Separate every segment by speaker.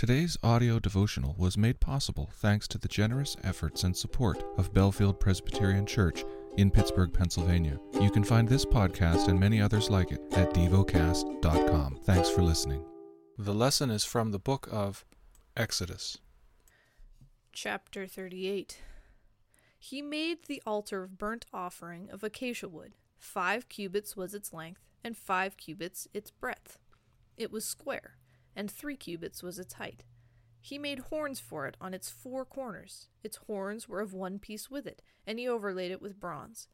Speaker 1: Today's audio devotional was made possible thanks to the generous efforts and support of Bellefield Presbyterian Church in Pittsburgh, Pennsylvania. You can find this podcast and many others like it at devocast.com. Thanks for listening. The lesson is from the book of Exodus.
Speaker 2: Chapter 38 He made the altar of burnt offering of acacia wood. Five cubits was its length, and five cubits its breadth. It was square, and three cubits was its height. He made horns for it on its four corners. Its horns were of one piece with it, and he overlaid it with bronze.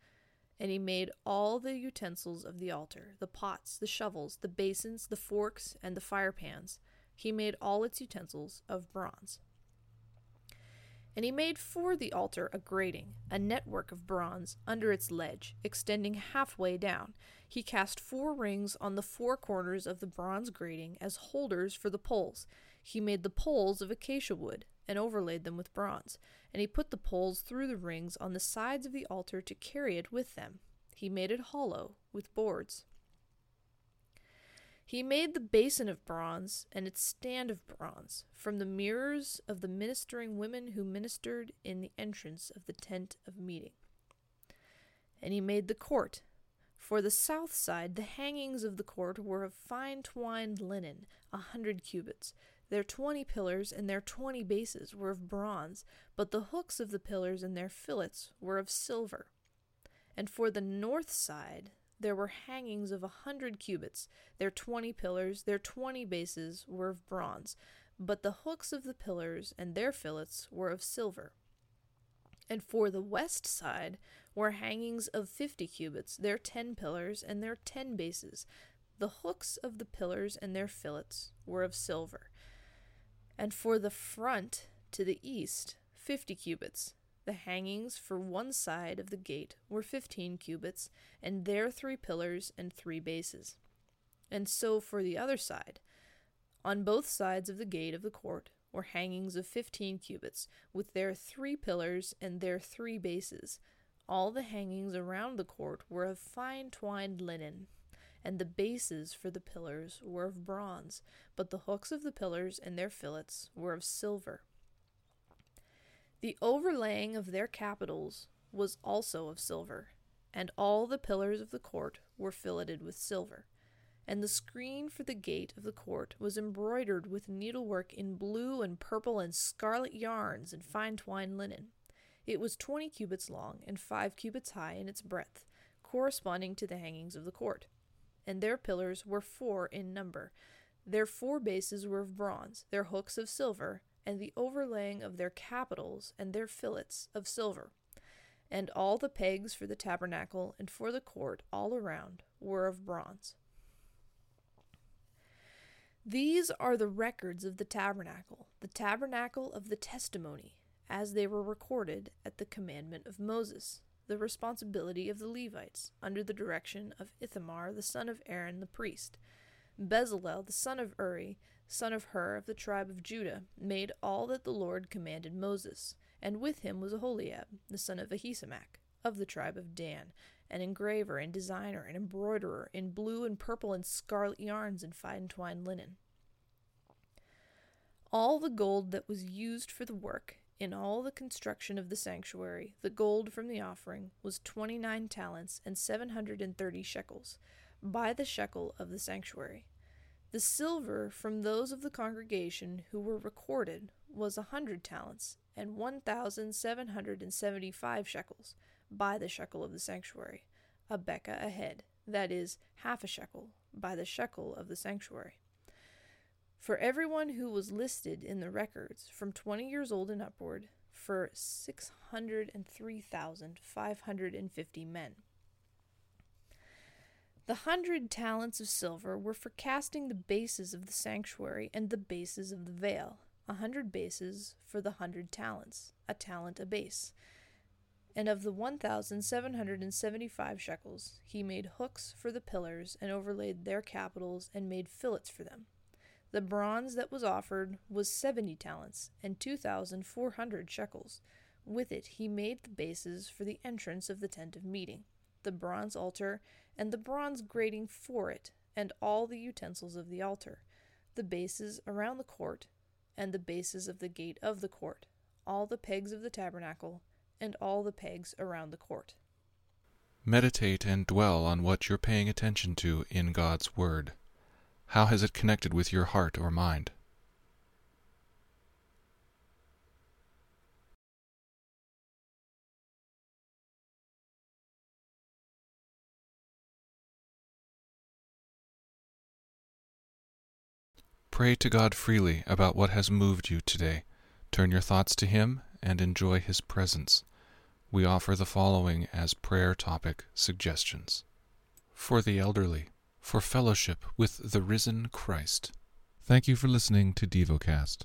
Speaker 2: And he made all the utensils of the altar the pots, the shovels, the basins, the forks, and the firepans. He made all its utensils of bronze. And he made for the altar a grating, a network of bronze, under its ledge, extending halfway down. He cast four rings on the four corners of the bronze grating as holders for the poles. He made the poles of acacia wood, and overlaid them with bronze. And he put the poles through the rings on the sides of the altar to carry it with them. He made it hollow, with boards. He made the basin of bronze and its stand of bronze from the mirrors of the ministering women who ministered in the entrance of the tent of meeting. And he made the court. For the south side, the hangings of the court were of fine twined linen, a hundred cubits. Their twenty pillars and their twenty bases were of bronze, but the hooks of the pillars and their fillets were of silver. And for the north side, there were hangings of a hundred cubits. Their twenty pillars, their twenty bases were of bronze, but the hooks of the pillars and their fillets were of silver. And for the west side were hangings of fifty cubits, their ten pillars and their ten bases. The hooks of the pillars and their fillets were of silver. And for the front to the east, fifty cubits, the hangings for one side of the gate were fifteen cubits, and their three pillars and three bases. And so for the other side. On both sides of the gate of the court were hangings of fifteen cubits, with their three pillars and their three bases. All the hangings around the court were of fine twined linen, and the bases for the pillars were of bronze, but the hooks of the pillars and their fillets were of silver. The overlaying of their capitals was also of silver, and all the pillars of the court were filleted with silver. And the screen for the gate of the court was embroidered with needlework in blue and purple and scarlet yarns and fine twined linen. It was twenty cubits long and five cubits high in its breadth, corresponding to the hangings of the court. And their pillars were four in number. Their four bases were of bronze, their hooks of silver, and the overlaying of their capitals and their fillets of silver. And all the pegs for the tabernacle and for the court all around were of bronze. These are the records of the tabernacle, the tabernacle of the testimony, as they were recorded at the commandment of Moses, the responsibility of the Levites, under the direction of Ithamar the son of Aaron the priest. Bezalel the son of Uri, son of Hur of the tribe of Judah, made all that the Lord commanded Moses. And with him was Aholiab, the son of Ahisamach, of the tribe of Dan, an engraver and designer and embroiderer in blue and purple and scarlet yarns and fine twined linen. All the gold that was used for the work, in all the construction of the sanctuary, the gold from the offering, was twenty nine talents and seven hundred and thirty shekels, by the shekel of the sanctuary. The silver from those of the congregation who were recorded was a hundred talents and one thousand seven hundred and seventy five shekels by the shekel of the sanctuary, a bekah a head, that is, half a shekel, by the shekel of the sanctuary. For everyone who was listed in the records from twenty years old and upward, for six hundred and three thousand five hundred and fifty men. The hundred talents of silver were for casting the bases of the sanctuary and the bases of the veil, a hundred bases for the hundred talents, a talent a base. And of the one thousand seven hundred and seventy five shekels, he made hooks for the pillars, and overlaid their capitals, and made fillets for them. The bronze that was offered was seventy talents, and two thousand four hundred shekels. With it he made the bases for the entrance of the tent of meeting, the bronze altar, and the bronze grating for it, and all the utensils of the altar, the bases around the court, and the bases of the gate of the court, all the pegs of the tabernacle, and all the pegs around the court.
Speaker 1: Meditate and dwell on what you're paying attention to in God's Word. How has it connected with your heart or mind? Pray to God freely about what has moved you today. Turn your thoughts to Him and enjoy His presence. We offer the following as prayer topic suggestions for the elderly, for fellowship with the risen Christ. Thank you for listening to DevoCast.